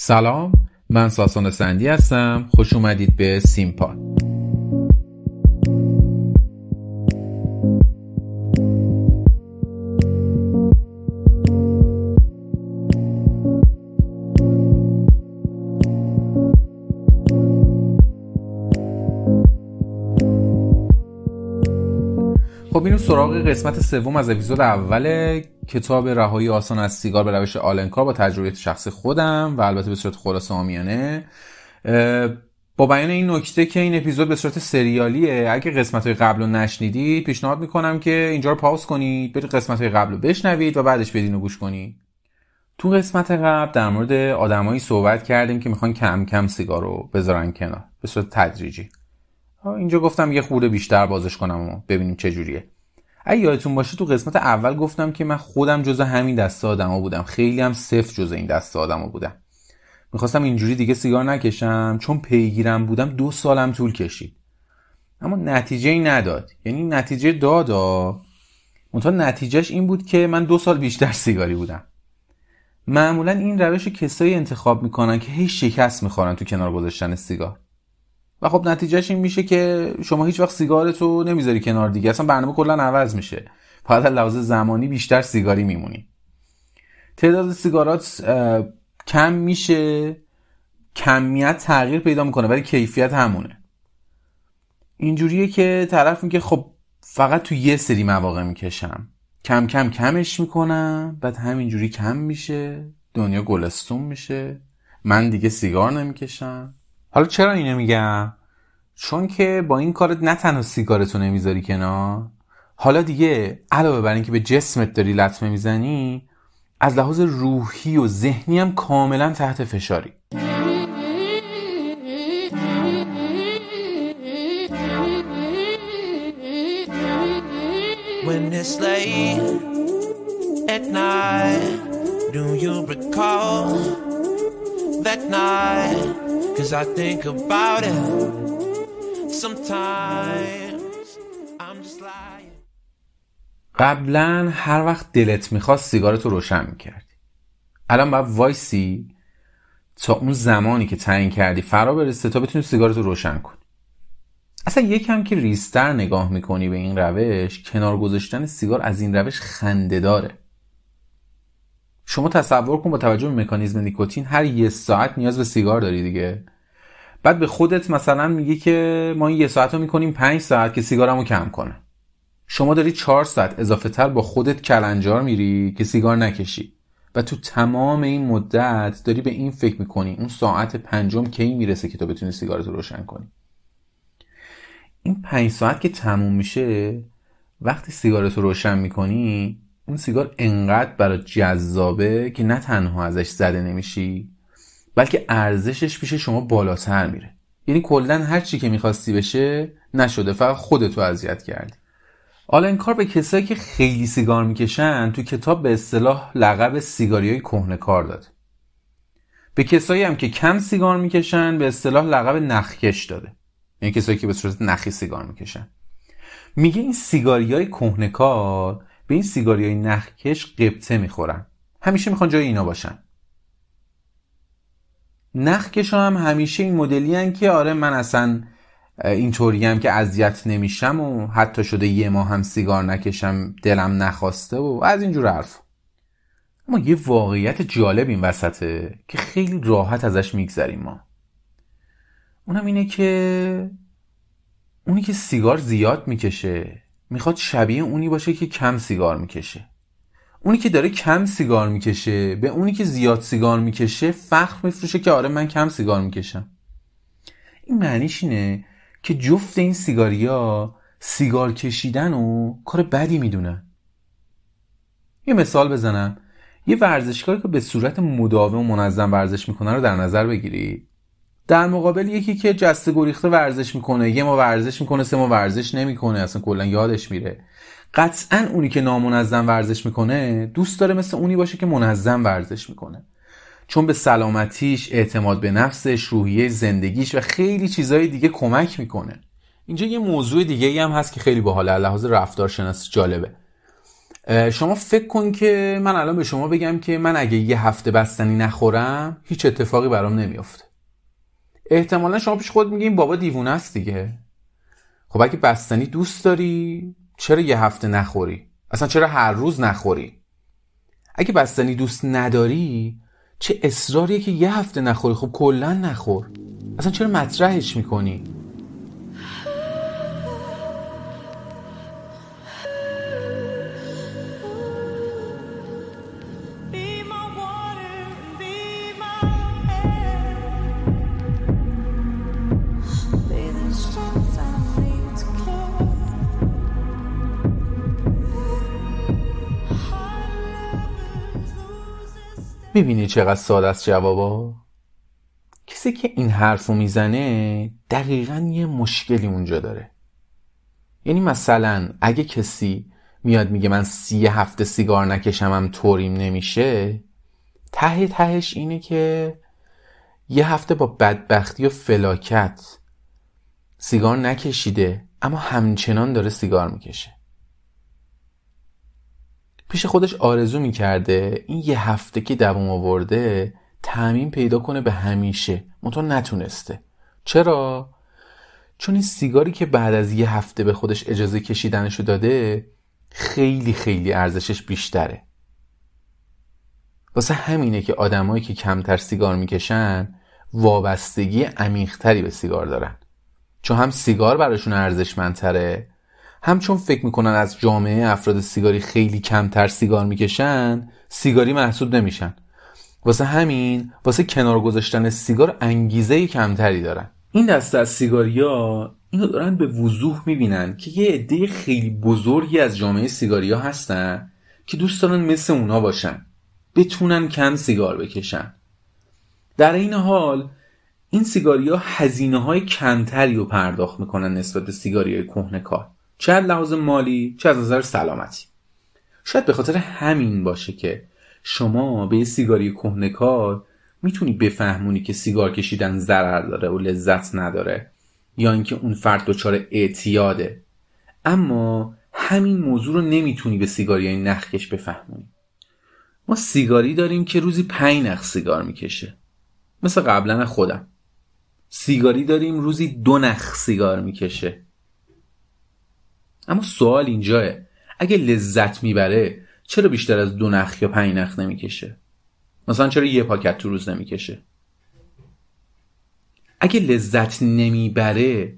سلام من ساسان سندی هستم. خوش اومدید به سیمپا. خب اینو سراغ قسمت سوم از اپیزود اول کتاب رهایی آسان از سیگار به روش آلنکار با تجربیات شخصی خودم و البته به صورت خلاصه آمیانه با بیان این نکته که این اپیزود به صورت سریالیه اگه قسمت های قبل رو نشنیدید پیشنهاد می‌کنم که اینجا رو پاس کنید برید قسمت های قبل رو بشنوید و بعدش بدین و گوش کنید. تو قسمت قبل در مورد آدمایی صحبت کردیم که می‌خوان کم کم سیگار رو بذارن کنار به صورت تدریجی. اینجا گفتم یه خورده بیشتر بازش کنم و ببینیم چه جوریه. اگه یادتون باشه تو قسمت اول گفتم که من خودم جز همین دسته آدما بودم. خیلی هم صفر جز این دسته آدما بودم. می‌خواستم اینجوری دیگه سیگار نکشم. چون پیگیرم بودم دو سالم طول کشید. اما نتیجه ای نداد. یعنی نتیجه دادا منتها نتیجهش این بود که من دو سال بیشتر سیگاری بودم. معمولا این روش کسایی انتخاب می‌کنن که هی شکست می‌خورن تو کنار گذاشتن سیگار. و خب نتیجهش این میشه که شما هیچ وقت سیگارتو نمی‌ذاری کنار دیگه. اصلا برنامه کلا عوض میشه. فقط از لحاظ زمانی بیشتر سیگاری میمونی. تعداد سیگارات کم میشه. کمیت تغییر پیدا می‌کنه ولی کیفیت همونه. اینجوریه که طرف میگه خب فقط تو یه سری مواقع می‌کشم. کم کم کمش می‌کنم بعد همینجوری کم میشه. دنیا گلستون میشه. من دیگه سیگار نمی‌کشم. حالا چرا اینو میگم چون که با این کارت نه تنها سیگارتو نمی‌ذاری کنار حالا دیگه علاوه بر اینکه به جسمت داری لطمه می‌زنی از لحاظ روحی و ذهنی هم کاملا تحت فشاری When it's late at night, do you recall that night? Cause I think about it sometimes. I'm just lying. قبلا هر وقت دلت می‌خواست سیگارتو روشن می‌کردی. الان باید وایسی تا اون زمانی که تعیین کردی فرا برسه تا بتونی سیگارتو روشن کنی. اصلا یکم که ریستر نگاه می‌کنی به این روش کنار گذاشتن سیگار از این روش خنده داره. شما تصور کن با توجه به مکانیزم نیکوتین هر یه ساعت نیاز به سیگار داری دیگه. بعد به خودت مثلا میگی که ما این یه ساعت رو می‌کنیم پنج ساعت که سیگارمو کم کنه. شما داری چهار ساعت اضافه تر با خودت کلنجار میری که سیگار نکشی. و تو تمام این مدت داری به این فکر می‌کنی اون ساعت پنجم کی می‌رسه که تو بتونی سیگارتو روشن کنی؟ این پنج ساعت که تموم میشه وقتی سیگارتو روشن می‌کنی اون سیگار انقدر برای جذابه که نه تنها ازش زده نمیشی بلکه ارزشش پیش شما بالاتر میره. یعنی کلا هر چی که می‌خواستی بشه نشده فقط خودتو اذیت کردی. کار به کسایی که خیلی سیگار می‌کشن تو کتاب به اصطلاح لقب سیگاری های کهنه کار داد. به کسایی هم که کم سیگار می‌کشن به اصطلاح لقب نخکش داده. یعنی کسایی که به صورت نخی سیگار می‌کشن. میگه این سیگاری های کهنه کار به این سیگاری های نخکش قبطه می‌خورن. همیشه می‌خوان جای اینا باشن. نخکش هم همیشه این مدلی که آره من اصلا اینطوری هم که اذیت نمیشم و حتی شده یه ماه هم سیگار نکشم دلم نخواسته و از اینجور حرف. اما یه واقعیت جالب این وسطه که خیلی راحت ازش میگذریم ما. اونم اینه که اونی که سیگار زیاد می‌کشه می‌خواد شبیه اونی باشه که کم سیگار می‌کشه. اونی که داره کم سیگار می‌کشه به اونی که زیاد سیگار می‌کشه فخر میفروشه که آره من کم سیگار می‌کشم. این معنیش اینه که جفت این سیگاریا سیگار کشیدن و کار بدی می‌دونن. یه مثال بزنم. یه ورزشکاری که به صورت مداوم و منظم ورزش می‌کنه رو در نظر بگیرید. در مقابل یکی که جسته گریخته ورزش می‌کنه یه ما ورزش می‌کنه سه ما ورزش نمی‌کنه اصلا کلا یادش میره. قطعا اونی که نامنظم ورزش می‌کنه دوست داره مثل اونی باشه که منظم ورزش می‌کنه. چون به سلامتیش اعتماد به نفسش روحیه زندگیش و خیلی چیزهای دیگه کمک می‌کنه. اینجا یه موضوع دیگه هم هست که خیلی باحاله لحاظ رفتارشناسی جالبه. شما فکر کن که من الان به شما بگم که من اگه یه هفته بستنی نخورم هیچ اتفاقی برام نمیافته. احتمالا شما پیش خود میگین بابا دیوونه است دیگه. خب اگه بستنی دوست داری چرا یه هفته نخوری؟ اصلا چرا هر روز نخوری؟ اگه بستنی دوست نداری چه اصراریه که یه هفته نخوری؟ خب کلا نخور. اصلا چرا مطرحش می‌کنی؟ می‌بینی چقدر ساده است جوابا؟ کسی که این حرفو می‌زنه دقیقا یه مشکلی اونجا داره. یعنی مثلا اگه کسی میاد میگه من سی هفته سیگار نکشمم طوریم نمیشه ته تهش اینه که یه هفته با بدبختی و فلاکت سیگار نکشیده اما همچنان داره سیگار می‌کشه. پیش خودش آرزو می‌کرده این یه هفته که دوام آورده تعمین پیدا کنه به همیشه. منتها نتونسته. چرا؟ چون این سیگاری که بعد از یه هفته به خودش اجازه کشیدنشو داده خیلی خیلی ارزشش بیشتره. واسه همینه که آدمایی که کمتر سیگار می‌کشن وابستگی عمیقتری به سیگار دارن. چون هم سیگار براشون ارزشمندتره هم چون فکر می‌کنن از جامعه افراد سیگاری خیلی کمتر سیگار می‌کشن سیگاری محسوب نمیشن. واسه همین واسه کنار گذاشتن سیگار انگیزه کمتری دارن. این دسته از سیگاریا اینو دارن به وضوح می‌بینن که یه عده خیلی بزرگی از جامعه سیگاریا هستن که دوست دارن مثل اونا باشن. بتونن کم سیگار بکشن. در این حال این سیگاریا هزینه های کمتری رو پرداخت می‌کنن نسبت به سیگاری های کهنه کار. چه از لحاظ مالی چه از نظر سلامتی. شاید به خاطر همین باشه که شما به یه سیگاری کهنکار می‌تونی بفهمونی که سیگار کشیدن ضرر داره و لذت نداره یا اینکه اون فرد دچار اعتیاده. اما همین موضوع رو نمی‌تونی به سیگاری نخکش بفهمونی. ما سیگاری داریم که روزی پنج نخ سیگار می‌کشه. مثل قبلا خودم. سیگاری داریم روزی دو نخ سیگار می‌کشه. اما سوال اینجاه اگه لذت می‌بره چرا بیشتر از دو نخ یا پنج نخ نمی‌کشه؟ مثلا چرا یه پاکت تو روز نمی‌کشه؟ اگه لذت نمی‌بره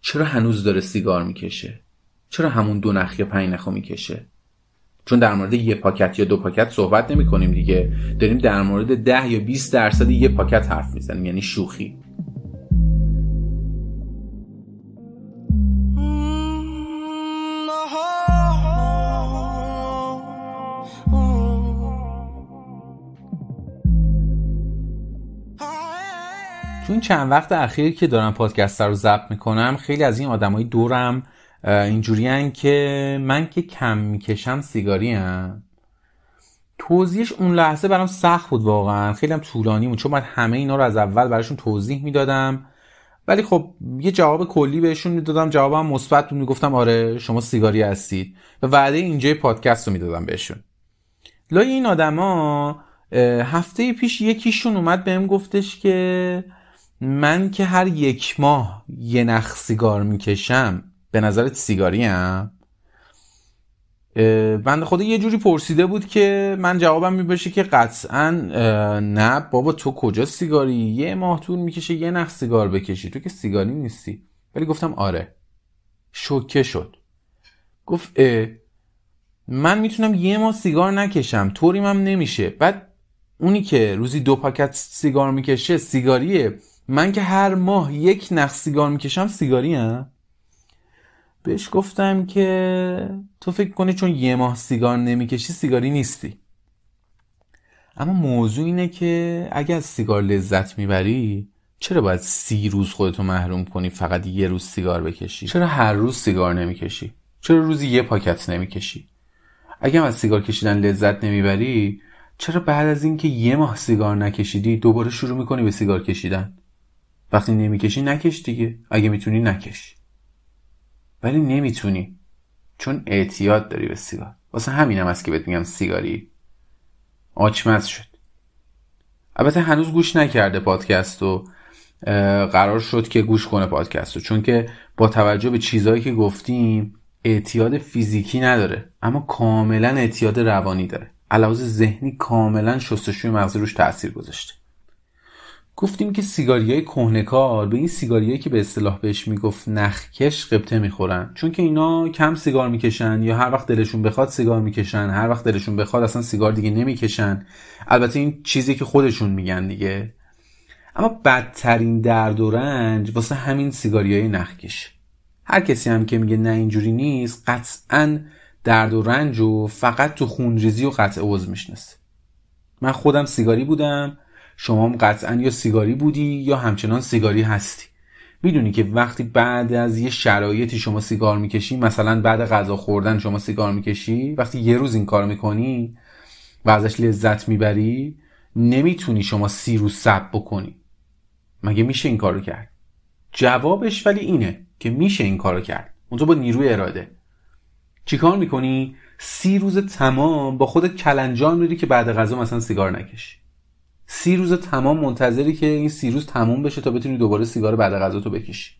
چرا هنوز داره سیگار می‌کشه؟ چرا همون دو نخ یا پنج نخو می‌کشه؟ چون در مورد یه پاکت یا دو پاکت صحبت نمی کنیم دیگه. داریم در مورد ده یا 20 درصد یه پاکت حرف می‌زنیم. یعنی شوخی. این چند وقت اخیر که دارم پادکست رو ضبط می‌کنم خیلی از این آدمای دورم اینجوری که من که کم می‌کشم سیگاری هم توضیحش اون لحظه برام سخت بود واقعا. خیلی هم طولانی بود چون من همه اینا رو از اول براشون توضیح می‌دادم. ولی خب یه جواب کلی بهشون می‌دادم جوابم مثبت بود. می‌گفتم آره شما سیگاری هستید. و وعده اینجای پادکست رو می‌دادم بهشون. لای این آدما هفته پیش یکیشون اومد بهم گفتش که من که هر یک ماه یه نخ سیگار می‌کشم به نظرت سیگاری هم بند خدا یه جوری پرسیده بود که من جوابم می‌باشه که قطعا نه بابا تو کجا سیگاری؟ یه ماه طول می‌کشه یه نخ سیگار بکشی. تو که سیگاری نیستی. ولی گفتم آره. شوکه شد. گفت اه من می‌تونم یه ماه سیگار نکشم. طوریم هم نمیشه. بعد اونی که روزی دو پاکت سیگار می‌کشه سیگاریه. من که هر ماه یک نخ سیگار می‌کشم سیگاری هم بهش گفتم که تو فکر کنی چون یه ماه سیگار نمی‌کشی سیگاری نیستی. اما موضوع اینه که اگر از سیگار لذت می‌بری چرا باید سی روز خودتو محروم کنی فقط یه روز سیگار بکشی؟ چرا هر روز سیگار نمی‌کشی؟ چرا روزی یه پاکت نمی‌کشی؟ اگر از سیگار کشیدن لذت نمی‌بری چرا بعد از اینکه یه ماه سیگار نکشیدی دوباره شروع می‌کنی به سیگار کشیدن؟ وقتی نمی‌کشی نکش دیگه. اگه می‌تونی نکش. ولی نمی‌تونی. چون اعتیاد داری به سیگار. واسه همینم است که بهت میگم سیگاری آچمز شد. البته هنوز گوش نکرده پادکست و قرار شد که گوش کنه پادکست چون که با توجه به چیزهایی که گفتیم اعتیاد فیزیکی نداره. اما کاملا اعتیاد روانی داره. علاوه ذهنی کاملا شستشوی مغز روش تاثیر گذاشته. گفتیم که سیگاریای کهنکار به این سیگاریایی که به اصطلاح بهش می‌گفت نخکش قبطه می‌خورن. چون که اینا کم سیگار می‌کشن یا هر وقت دلشون بخواد سیگار می‌کشن هر وقت دلشون بخواد اصلا سیگار دیگه نمی‌کشن. البته این چیزی که خودشون میگن دیگه. اما بدترین درد و رنج واسه همین سیگاریای نخکش هر کسی هم که میگه نه اینجوری نیست قطعا درد و رنج و فقط تو خونریزی و قطع عوض می‌شناسه. من خودم سیگاری بودم. شما قطعا یا سیگاری بودی یا همچنان سیگاری هستی. می‌دونی که وقتی بعد از یه شرایطی شما سیگار می‌کشی مثلا بعد غذا خوردن شما سیگار می‌کشی وقتی یه روز این کار می‌کنی و ازش لذت می‌بری نمی‌تونی شما سی روز سب بکنی. مگه میشه این کارو کرد؟ جوابش ولی اینه که میشه این کارو کرد. اونجا با نیروی اراده. چیکار می‌کنی؟ سی روز تمام با خودت کلنجان میری که بعد غذا مثلا سیگار نکشی. سی روز تمام منتظری که این سی روز تموم بشه تا بتونی دوباره سیگار بعد غذا تو بکشی.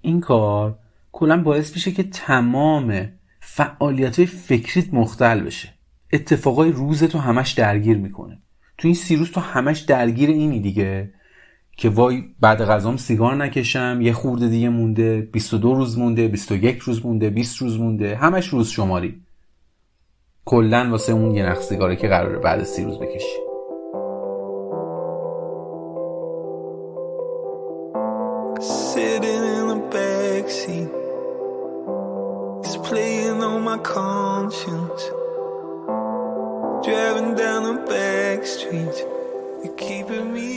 این کار کلا باعث میشه که تمام فعالیت های فکریت مختل بشه. اتفاقای روزتو همش درگیر می‌کنه. تو این سی روز تو همش درگیر اینی دیگه که وای بعد غذام سیگار نکشم یه خورده دیگه مونده 22 روز مونده 21 روز مونده 20 روز مونده همش روز شماری. کلا واسه اون یه نخ سیگاره که قراره بعد سی روز بکشی.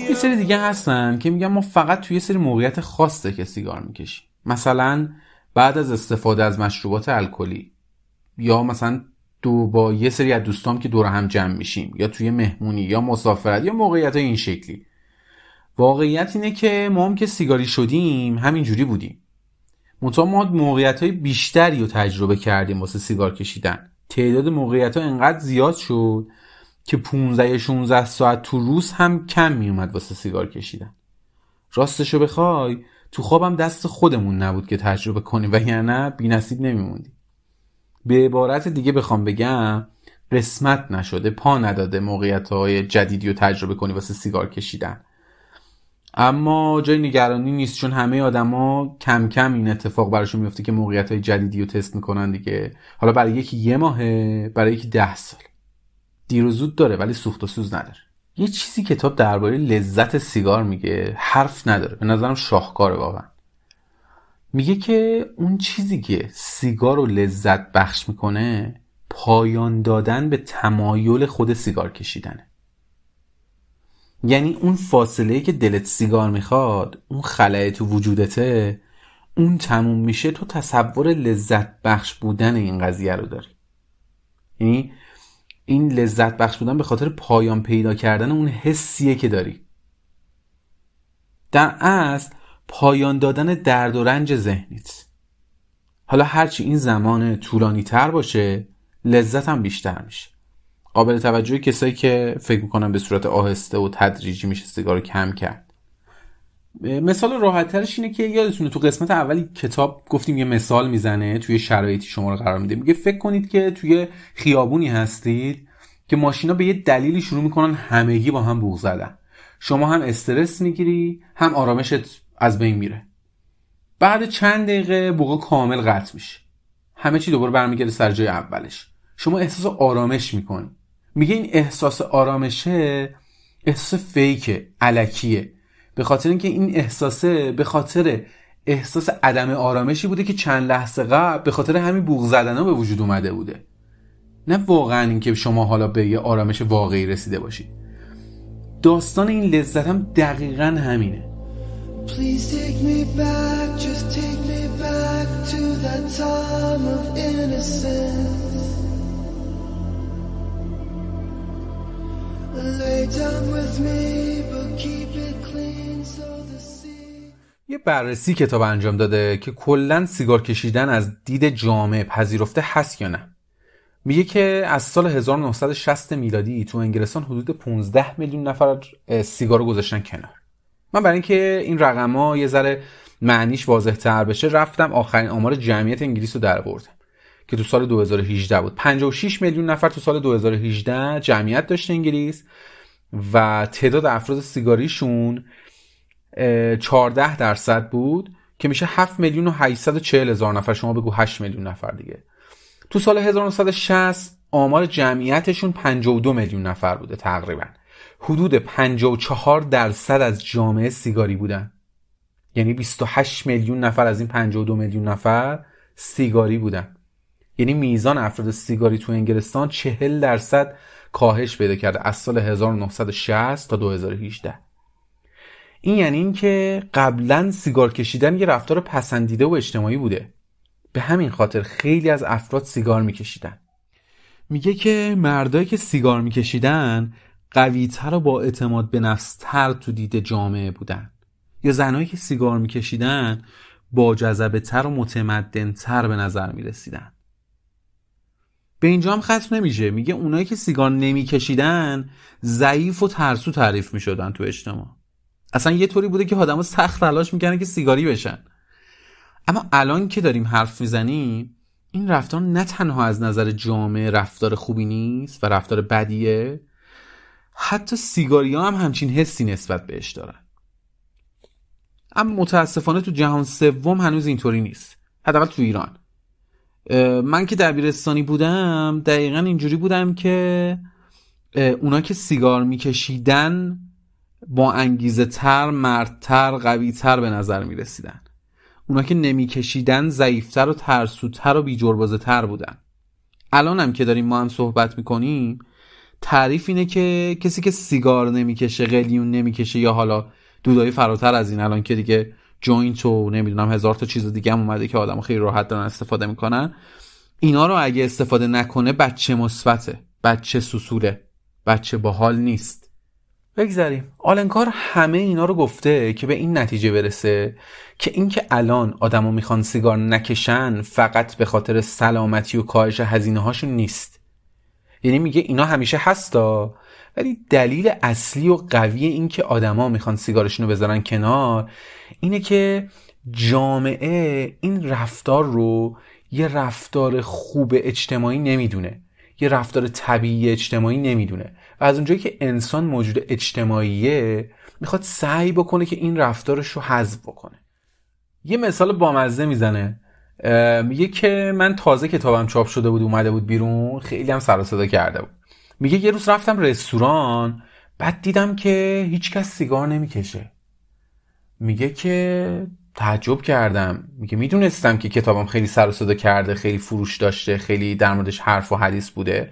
یه سری دیگه هستن که میگن ما فقط توی یه سری موقعیت خاصه که سیگار می‌کشیم. مثلا بعد از استفاده از مشروبات الکلی یا مثلا دو با یه سری از دوستام که دور هم جمع میشیم یا توی مهمونی یا مسافرت یا موقعیت این شکلی. واقعیت اینه که ما هم که سیگاری شدیم همینجوری بودیم. منتها ما موقعیت های بیشتری رو تجربه کردیم واسه سیگار کشیدن. تعداد موقعیت ها انقدر زیاد شد که 15 یا 16 ساعت تو روز هم کم میومد واسه سیگار کشیدن. راستشو بخوای تو خوابم دست خودمون نبود که تجربه کنیم و یعنی بی نصیب نمیموندیم. به عبارت دیگه بخوام بگم قسمت نشده پا نداده موقعیت های جدیدی رو تجربه کنی واسه سیگار کشیدن. اما جای نگرانی نیست چون همه آدما کم کم این اتفاق براشون میفته که موقعیت های جدیدی رو تست می‌کنن دیگه. حالا برای یکی یه ماهه برای یکی ده سال. دیر و زود داره ولی سوخت و سوز نداره. یه چیزی کتاب درباره لذت سیگار میگه حرف نداره. به نظرم شاهکاره واقعا. میگه که اون چیزی که سیگار رو لذت بخش می‌کنه پایان دادن به تمایل خود سیگار کشیدنه. یعنی اون فاصله که دلت سیگار می‌خواد اون خلاه تو وجودته اون تموم میشه تو تصور لذت بخش بودن این قضیه رو داری. یعنی این لذت بخش بودن به خاطر پایان پیدا کردن اون حسیه که داری. در اصل پایان دادن درد و رنج ذهنیت. حالا هرچی این زمان طولانی تر باشه لذت هم بیشتر میشه. قابل توجه کسایی که فکر می‌کنن به صورت آهسته و تدریجی میشه سیگار کم کرد. مثال راحت ترش اینه که یادتونه تو قسمت اولی کتاب گفتیم یه مثال می‌زنه توی شرایطی شما رو قرار میده. میگه فکر کنید که توی خیابونی هستید که ماشینا به یه دلیلی شروع می‌کنن همگی با هم بوغ زدن. شما هم استرس می‌گیری هم آرامشت از بین میره. بعد چند دقیقه بوغا کامل قطع میشه. همه چی دوباره برمیگرده سر جای اولش. شما احساس آرامش می‌کنی. میگه این احساس آرامشه احساس فیکه علکیه. به خاطر اینکه این احساسه به خاطر احساس عدم آرامشی بوده که چند لحظه قبل به خاطر همین بوغ زدن به وجود اومده بوده. نه واقعا اینکه شما حالا به یه آرامش واقعی رسیده باشید. داستان این لذت هم دقیقا همینه. Please take me back, just take me back to that time of innocence. یه بررسی کتاب انجام داده که کلا سیگار کشیدن از دید جامعه پذیرفته هست یا نه. میگه که از سال 1960 میلادی تو انگلستان حدود 15 میلیون نفر سیگار گذاشتن کنار. من برای اینکه این رقم یه ذره معنیش واضح تر بشه رفتم آخرین آمار جمعیت انگلیس رو در بردم که تو سال 2018 بود. 56 میلیون نفر تو سال 2018 جمعیت داشته انگلیس و تعداد افراد سیگاریشون 14 درصد بود که میشه 7 میلیون و 840 هزار نفر. شما بگو 8 میلیون نفر دیگه. تو سال 1960 آمار جمعیتشون 52 میلیون نفر بوده تقریبا. حدود 54 درصد از جامعه سیگاری بودن. یعنی 28 میلیون نفر از این 52 میلیون نفر سیگاری بودن. یعنی میزان افراد سیگاری تو انگلستان 40 درصد کاهش پیدا کرده از سال 1960 تا 2018 این یعنی اینکه قبلا سیگار کشیدن یه رفتار پسندیده و اجتماعی بوده. به همین خاطر خیلی از افراد سیگار میکشیدن. میگه که مردایی که سیگار میکشیدن قویتر و با اعتماد به نفس تر تو دید جامعه بودن. یا زنایی که سیگار میکشیدن با جذبه تر و متمدن تر به نظر می‌رسیدن. به اینجا هم ختم نمیشه. میگه اونایی که سیگار نمیکشیدن ضعیف و ترسو تعریف می‌شدن تو اجتماع. اصلا یه طوری بوده که آدمو سخت تلاش می‌کنن که سیگاری بشن. اما الان که داریم حرف می‌زنیم این رفتار نه تنها از نظر جامعه رفتار خوبی نیست و رفتار بدیه حتی سیگاری ها هم همچین حسی نسبت بهش دارن. اما متاسفانه تو جهان سوم هنوز اینطوری نیست. حداقل تو ایران. من که دبیرستانی بودم دقیقا اینجوری بودم که اونا که سیگار میکشیدن با انگیزه تر مردتر قویتر به نظر می‌رسیدن. اونا که نمیکشیدن ضعیفتر و ترسوتر و بی‌جربزه تر بودن. الان هم که داریم ما هم صحبت می‌کنیم تعریف اینه که کسی که سیگار نمی‌کشه قلیون نمی‌کشه یا حالا دودای فراتر از این الان که دیگه joint و نمی‌دونم هزار تا چیز دیگه هم اومده که آدم خیلی راحت دارن استفاده می‌کنن. اینا رو اگه استفاده نکنه بچه مثبته بچه سوسوله بچه باحال نیست. بگذاریم آلن کار همه اینا رو گفته که به این نتیجه برسه که اینکه الان آدما می‌خوان سیگار نکشن فقط به خاطر سلامتی و کاهش هزینه هاشون نیست. یعنی میگه اینا همیشه هستا ولی دلیل اصلی و قوی این که آدما می‌خوان سیگارشون رو بذارن کنار اینه که جامعه این رفتار رو یه رفتار خوب اجتماعی نمی‌دونه. یه رفتار طبیعی اجتماعی نمی‌دونه. و از اونجایی که انسان موجود اجتماعیه می‌خواد سعی بکنه که این رفتارش رو حذف بکنه. یه مثال بامزه می‌زنه. میگه که من تازه کتابم چاپ شده بود اومده بود بیرون خیلی هم سر صدا کرده بود. میگه یه روز رفتم رستوران بعد دیدم که هیچکس سیگار نمی‌کشه. میگه که تعجب کردم. میگه می‌دونستم که کتابم خیلی سر و صدا کرده خیلی فروش داشته خیلی در موردش حرف و حدیث بوده.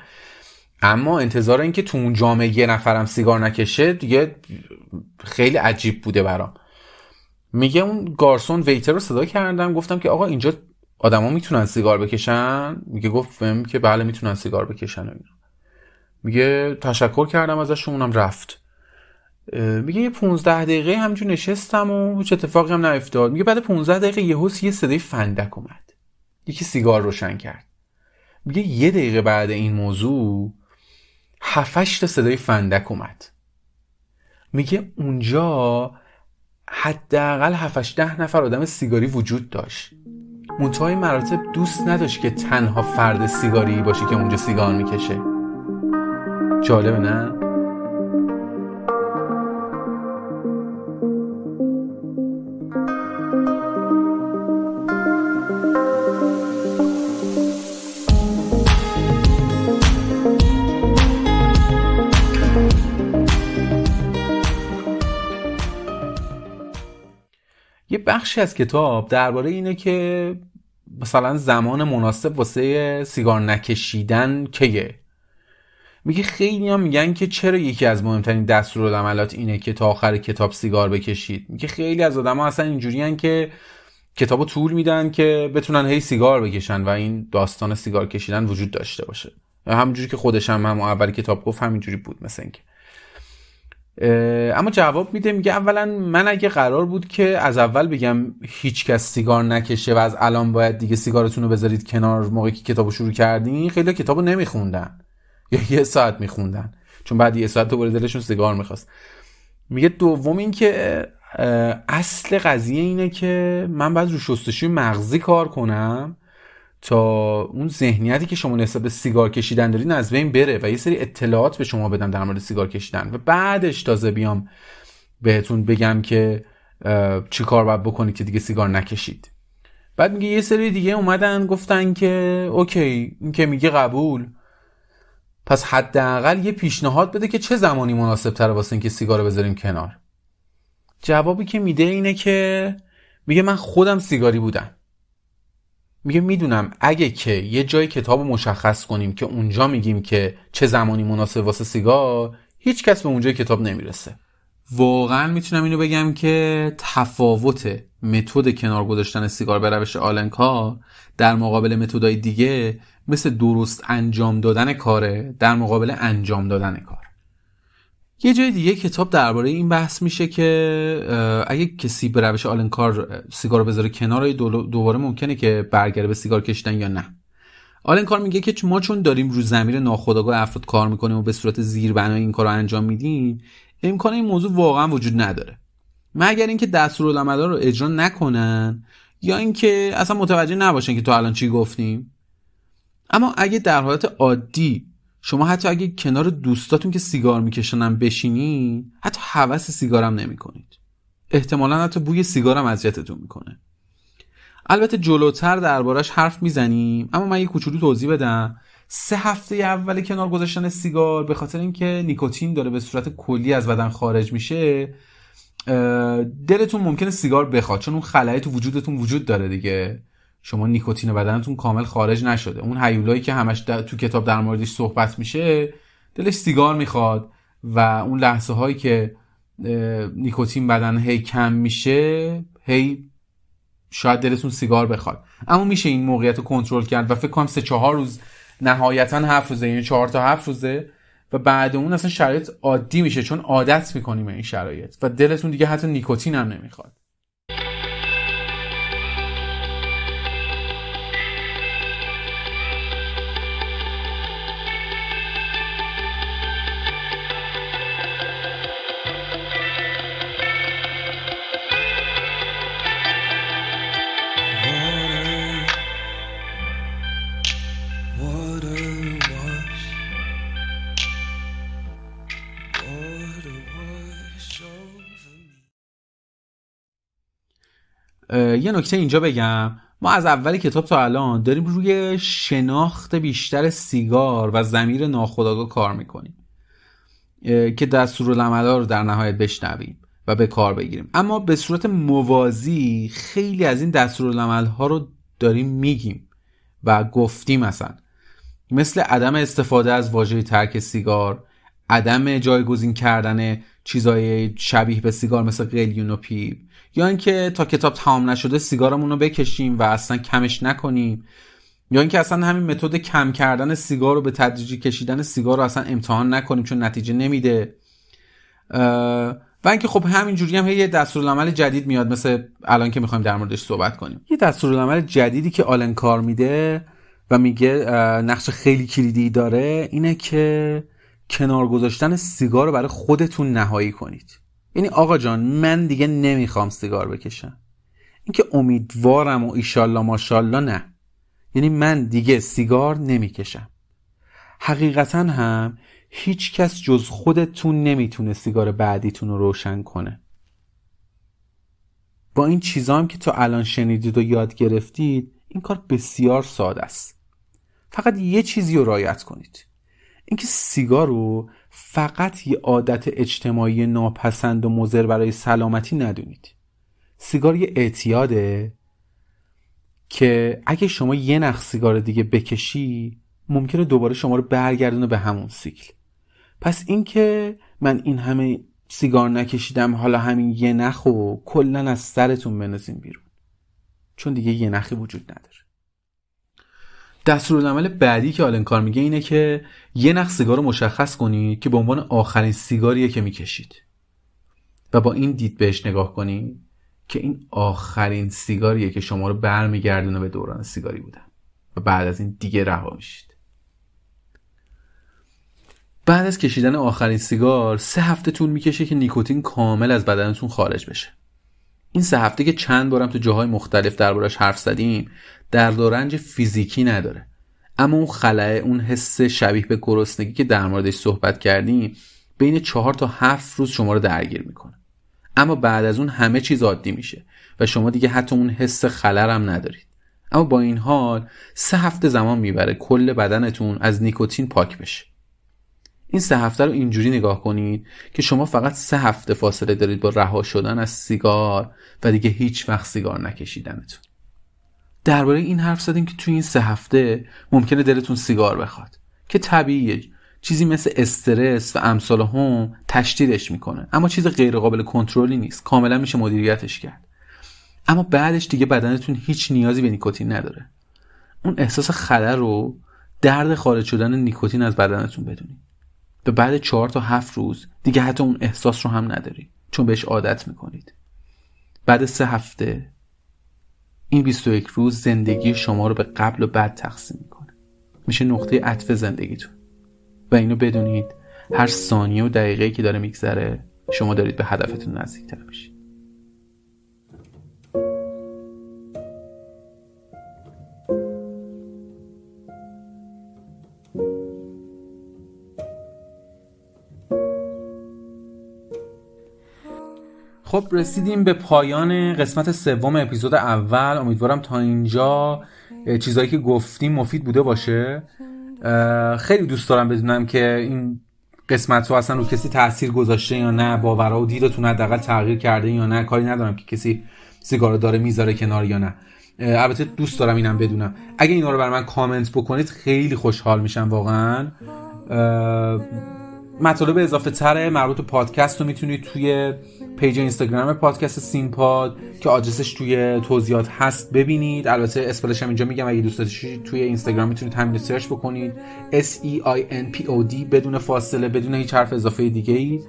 اما انتظار این که تو اون جامعه یه نفرم سیگار نکشه دیگه خیلی عجیب بوده برام. میگه اون گارسون ویتر رو صدا کردم گفتم که آقا اینجا آدما می‌تونن سیگار بکشن؟ میگه گفتم که بله می‌تونن سیگار بکشن میگه تشکر کردم ازش اونم رفت. میگه یه 15 دقیقه همجور نشستم و هیچ اتفاقی هم نیفتاد. میگه بعد 15 دقیقه یهو یه صدای فندک اومد. یکی سیگار روشن کرد. میگه یه دقیقه بعد این موضوع هفتش تا صدای فندک اومد. میگه اونجا حداقل 7 ده نفر آدم سیگاری وجود داشت. منتهای مراتب دوست نداشت که تنها فرد سیگاری باشه که اونجا سیگار می‌کشه. جالبه نه؟ بخشی از کتاب درباره اینه که مثلا زمان مناسب واسه سیگار نکشیدن کیه؟ میگه خیلی هم میگن که چرا یکی از مهمترین دستورالعملات اینه که تا آخر کتاب سیگار بکشید؟ میگه خیلی از آدم ها اصلا اینجوری که کتابو طول میدن که بتونن هی سیگار بکشن و این داستان سیگار کشیدن وجود داشته باشه. همونجوری که خودش هم هم اول کتاب گفت همینجوری بود مثل اینکه. اما جواب میده میگه اولا من اگه قرار بود که از اول بگم هیچ کس سیگار نکشه و از الان باید دیگه سیگارتون رو بذارید کنار موقعی که کتابو شروع کردین خیلی کتابو نمیخوندن. یا یه ساعت میخوندن چون بعد یه ساعت دوباره دلشون سیگار می‌خواست. میگه دوم این که اصل قضیه اینه که من باید رو شستشوی مغزی کار کنم. تا اون ذهنیتی که شما نسبت به سیگار کشیدن دارین از بین بره و یه سری اطلاعات به شما بدم در مورد سیگار کشیدن و بعدش تازه بیام بهتون بگم که چی کار باید بکنید که دیگه سیگار نکشید. بعد میگه یه سری دیگه اومدن گفتن که اوکی این که میگه قبول. پس حداقل یه پیشنهاد بده که چه زمانی مناسب تره واسه اینکه سیگار رو بذاریم کنار. جوابی که میده اینه که میگه من خودم سیگاری بودم. میگه می‌دونم اگه که یه جای کتاب مشخص کنیم که اونجا میگیم که چه زمانی مناسب واسه سیگار هیچ کس به اونجای کتاب نمی‌رسه. واقعا می‌تونم اینو بگم که تفاوت متد کنار گذاشتن سیگار به روش آلنکا در مقابل متدای دیگه مثل درست انجام دادن کاره در مقابل انجام دادن کار. یه جای دیگه کتاب درباره این بحث میشه که اگه کسی به روش آلنکار سیگار بذاره کنار دوباره ممکنه که برگره به سیگار کشیدن یا نه. آلنکار میگه که ما چون داریم رو زمیر ناخودآگاه افراد کار می‌کنیم و به صورت زیربنای این کار رو انجام میدیم امکان این موضوع واقعا وجود نداره. مگر اینکه دستورالعملا رو اجرا نکنن یا اینکه اصلا متوجه نباشن که تو الان چی گفتیم. اما اگه در حالت عادی شما حتی اگه کنار دوستاتون که سیگار میکشنن بشینی حتی حوس سیگارم نمی‌کنید. احتمالا حتی بوی سیگارم اذیتتون می‌کنه. البته جلوتر دربارش حرف می‌زنیم اما من یه کوچولو توضیح بدم. سه هفته اول کنار گذاشتن سیگار به خاطر اینکه نیکوتین داره به صورت کلی از بدن خارج میشه دلتون ممکنه سیگار بخواد چون اون خلایی تو وجودتون وجود داره دیگه. شما نیکوتین بدنتون کامل خارج نشده. اون هیولایی که همش تو کتاب در موردش صحبت میشه دلش سیگار می‌خواد و اون لحظه هایی که نیکوتین بدن هی کم میشه هی شاید دلتون سیگار بخواد. اما میشه این موقعیت رو کنترل کرد و فکر کنم سه چهار روز نهایتا هفت روزه یعنی چهار تا هفت روزه و بعد اون اصلا شرایط عادی میشه چون عادت می‌کنیم این شرایط و دلتون دیگه حتی نیکوتین هم نمی‌خواد. یه نکته اینجا بگم. ما از اول کتاب تا الان داریم روی شناخت بیشتر سیگار و زمیر ناخودآگاه کار می‌کنیم که دستورالعملا رو در نهایت بشنویم و به کار بگیریم. اما به صورت موازی خیلی از این دستورالعمل ها رو داریم میگیم و گفتیم مثلا مثل عدم استفاده از واژه ترک سیگار عدم جایگزین کردن چیزای شبیه به سیگار مثل قلیون و پیپ. یا اینکه تا کتاب تمام نشده سیگارمون رو بکشیم و اصلا کمش نکنیم. یا اینکه اصلا همین متد کم کردن سیگار رو به تدریجی کشیدن سیگار رو اصلا امتحان نکنیم چون نتیجه نمیده. و اینکه خب همینجوری هم یه دستورالعمل جدید میاد مثل الان که می‌خوایم در موردش صحبت کنیم. یه دستورالعمل جدیدی که آلن کار میده و میگه نقش خیلی کلیدی داره اینه که کنار گذاشتن سیگار رو برای خودتون نهایی کنید. یعنی آقا جان من دیگه نمی‌خوام سیگار بکشم. اینکه امیدوارم و ایشالله ماشالله نه. یعنی من دیگه سیگار نمی‌کشم. حقیقتا هم هیچ کس جز خودتون نمی‌تونه سیگار بعدیتون رو روشن کنه. با این چیزا هم که تو الان شنیدید و یاد گرفتید این کار بسیار ساده است. فقط یه چیزی رو رایت کنید. اینکه سیگار رو فقط یه عادت اجتماعی ناپسند و مضر برای سلامتی ندونید. سیگار یه اعتیاده که اگه شما یه نخ سیگار دیگه بکشی ممکنه دوباره شما رو برگردونه به همون سیکل پس اینکه من این همه سیگار نکشیدم حالا همین یه نخ و کلا از سرتون بنزین بیرون. چون دیگه یه نخی وجود نداره. دستورالعمل بعدی که آلن کار میگه اینه که یه نخ سیگار رو مشخص کنید که به عنوان آخرین سیگاریه که می‌کشید. و با این دید بهش نگاه کنید که این آخرین سیگاریه که شما رو برمیگردونه به دوران سیگاری بودن. و بعد از این دیگه رها میشید. بعد از کشیدن آخرین سیگار سه هفته طول می‌کشه که نیکوتین کامل از بدنتون خارج بشه. این سه هفته که چند بارم تو جاهای مختلف دربارش حرف زدیم درد و فیزیکی نداره. اما اون خلاه اون حس شبیه به گرسنگی که در موردش صحبت کردیم بین چهار تا هفت روز شما رو درگیر می‌کنه. اما بعد از اون همه چیز عادی میشه و شما دیگه حتی اون حس خلر هم ندارید. اما با این حال سه هفته زمان می‌بره کل بدنتون از نیکوتین پاک بشه. این سه هفته رو اینجوری نگاه کنید که شما فقط سه هفته فاصله دارید با رها شدن از سیگار و دیگه هیچ وقت سیگار نکشیدنتون. درباره این حرف زدیم که توی این سه هفته ممکنه دلتون سیگار بخواد که طبیعیه. چیزی مثل استرس و امثال هم تشدیدش می‌کنه اما چیز غیر قابل کنترلی نیست. کاملا میشه مدیریتش کرد. اما بعدش دیگه بدنتون هیچ نیازی به نیکوتین نداره. اون احساس خلل رو درد خارج شدن نیکوتین از بدنتون بدونید. به بعد چهار تا هفت روز دیگه حتی اون احساس رو هم نداری چون بهش عادت می‌کنید. بعد سه هفته این 21 روز زندگی شما رو به قبل و بعد تقسیم می‌کنه. میشه نقطه عطف زندگیتون. و اینو بدونید هر ثانیه و دقیقه که داره میگذره شما دارید به هدفتون نزدیکتر میشید. خب رسیدیم به پایان قسمت سوم اپیزود اول. امیدوارم تا اینجا چیزهایی که گفتیم مفید بوده باشه. خیلی دوست دارم بدونم که این قسمت رو اصلا رو کسی تاثیر گذاشته یا نه باورها و دیدتون حداقل تغییر کرده یا نه. کاری ندارم که کسی سیگار داره می‌ذاره کنار یا نه. البته دوست دارم اینم بدونم. اگه اینا رو بر من کامنت بکنید خیلی خوشحال میشم واقعا. مطالب اضافه تره مربوط پادکست رو می‌تونید توی page اینستاگرام پادکست سین پاد که آدرسش توی توضیحات هست ببینید. البته spell ش هم اینجا میگم اگه دوست داشتید توی اینستاگرام می‌تونید همین search بکنید. S E I N P O D بدون فاصله بدون هیچ حرف اضافه دیگه ای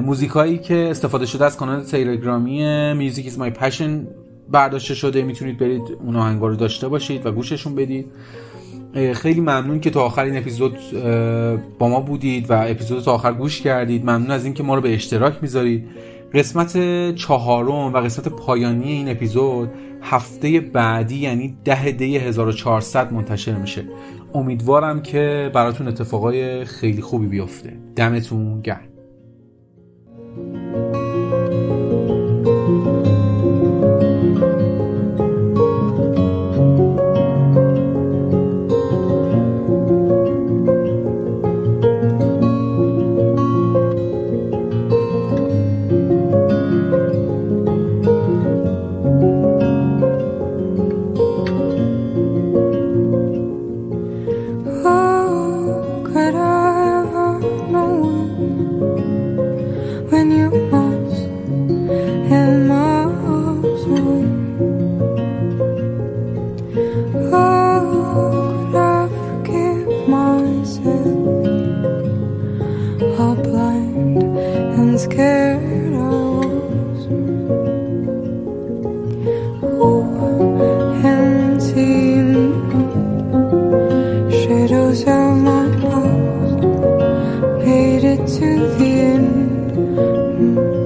موزیکایی که استفاده شده از کانال تلگرامی music is my passion برداشته شده. می‌تونید برید اون آهنگا رو داشته باشید و گوششون بدید. خیلی ممنون که تا آخر این اپیزود با ما بودید و اپیزود تا آخر گوش کردید. ممنون از اینکه ما رو به اشتراک می‌ذارید. قسمت چهارم و قسمت پایانی این اپیزود هفته بعدی یعنی ده دی 1400 منتشر میشه. امیدوارم که براتون اتفاقای خیلی خوبی بیفته. دمتون گرم. to the end.